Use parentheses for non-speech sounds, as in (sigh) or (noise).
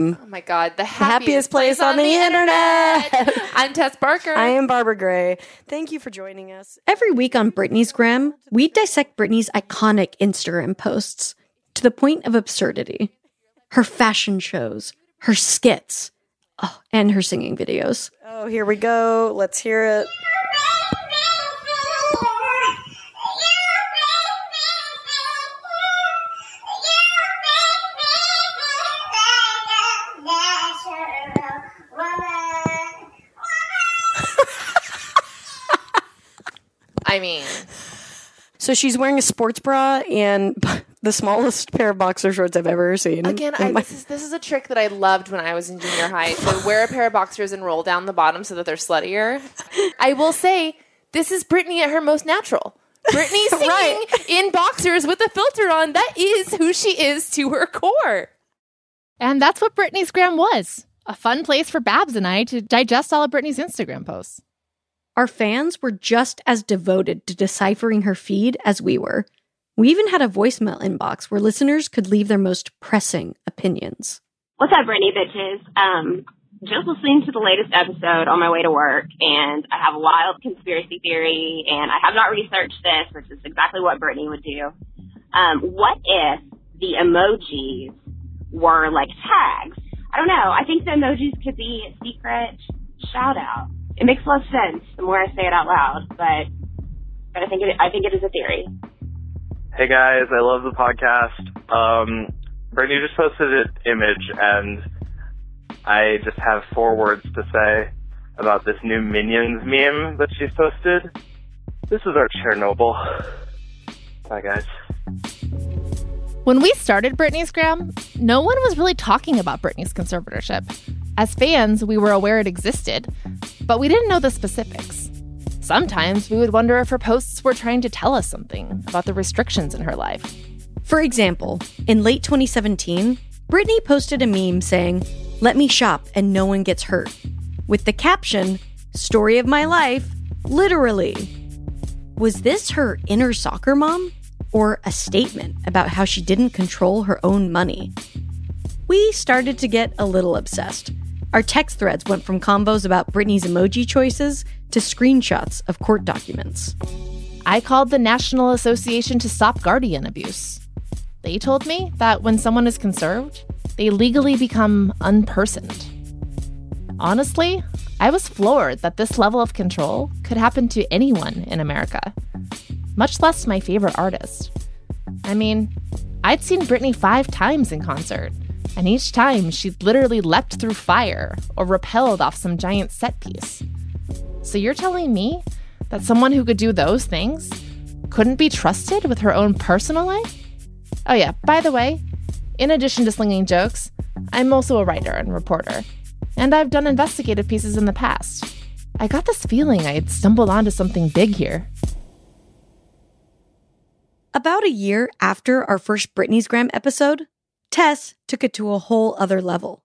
Mm. Oh my God, the happiest, happiest place on the internet. I'm Tess Barker. I am Barbara Gray. Thank you for joining us. Every week on Britney's Gram, we dissect Britney's iconic Instagram posts to the point of absurdity. Her fashion shows, her skits, oh, and her singing videos. Oh, here we go. Let's hear it. I mean, So she's wearing a sports bra and (laughs) the smallest pair of boxer shorts I've ever seen. again, I, my- this is this is a trick that I loved when I was in junior high. So wear a pair of boxers and roll down the bottom so that they're sluttier. I will say this is Britney at her most natural. Britney (laughs) singing Right. in boxers with a filter on. That is who she is to her core. And that's what Britney's Gram was a fun place for Babs and I to digest all of Britney's Instagram posts. Our fans were just as devoted to deciphering her feed as we were. We even had a voicemail inbox where listeners could leave their most pressing opinions. What's up, Britney bitches? Um, just listening to the latest episode on my way to work, and I have a wild conspiracy theory, and I have not researched this, which is exactly what Britney would do. Um, what if the emojis were like tags? I don't know. I think the emojis could be secret shout out. It makes less sense the more I say it out loud, but but I think it, I think it is a theory. Hey guys, I love the podcast. Um, Britney just posted an image, and I just have four words to say about this new Minions meme that she's posted. This is our Chernobyl. Bye, guys. When we started Britney's Gram, no one was really talking about Britney's conservatorship. As fans, we were aware it existed, but we didn't know the specifics. Sometimes we would wonder if her posts were trying to tell us something about the restrictions in her life. For example, in late 2017, Britney posted a meme saying, Let me shop and no one gets hurt, with the caption, Story of my life, literally. Was this her inner soccer mom? Or a statement about how she didn't control her own money? We started to get a little obsessed. Our text threads went from combos about Britney's emoji choices to screenshots of court documents. I called the National Association to Stop Guardian Abuse. They told me that when someone is conserved, they legally become unpersoned. Honestly, I was floored that this level of control could happen to anyone in America, much less my favorite artist. I mean, I'd seen Britney five times in concert, and each time she'd literally leapt through fire or repelled off some giant set piece. So you're telling me that someone who could do those things couldn't be trusted with her own personal life? Oh, yeah, by the way, in addition to slinging jokes, I'm also a writer and reporter, and I've done investigative pieces in the past. I got this feeling I had stumbled onto something big here. About a year after our first Britney's Gram episode, Tess took it to a whole other level.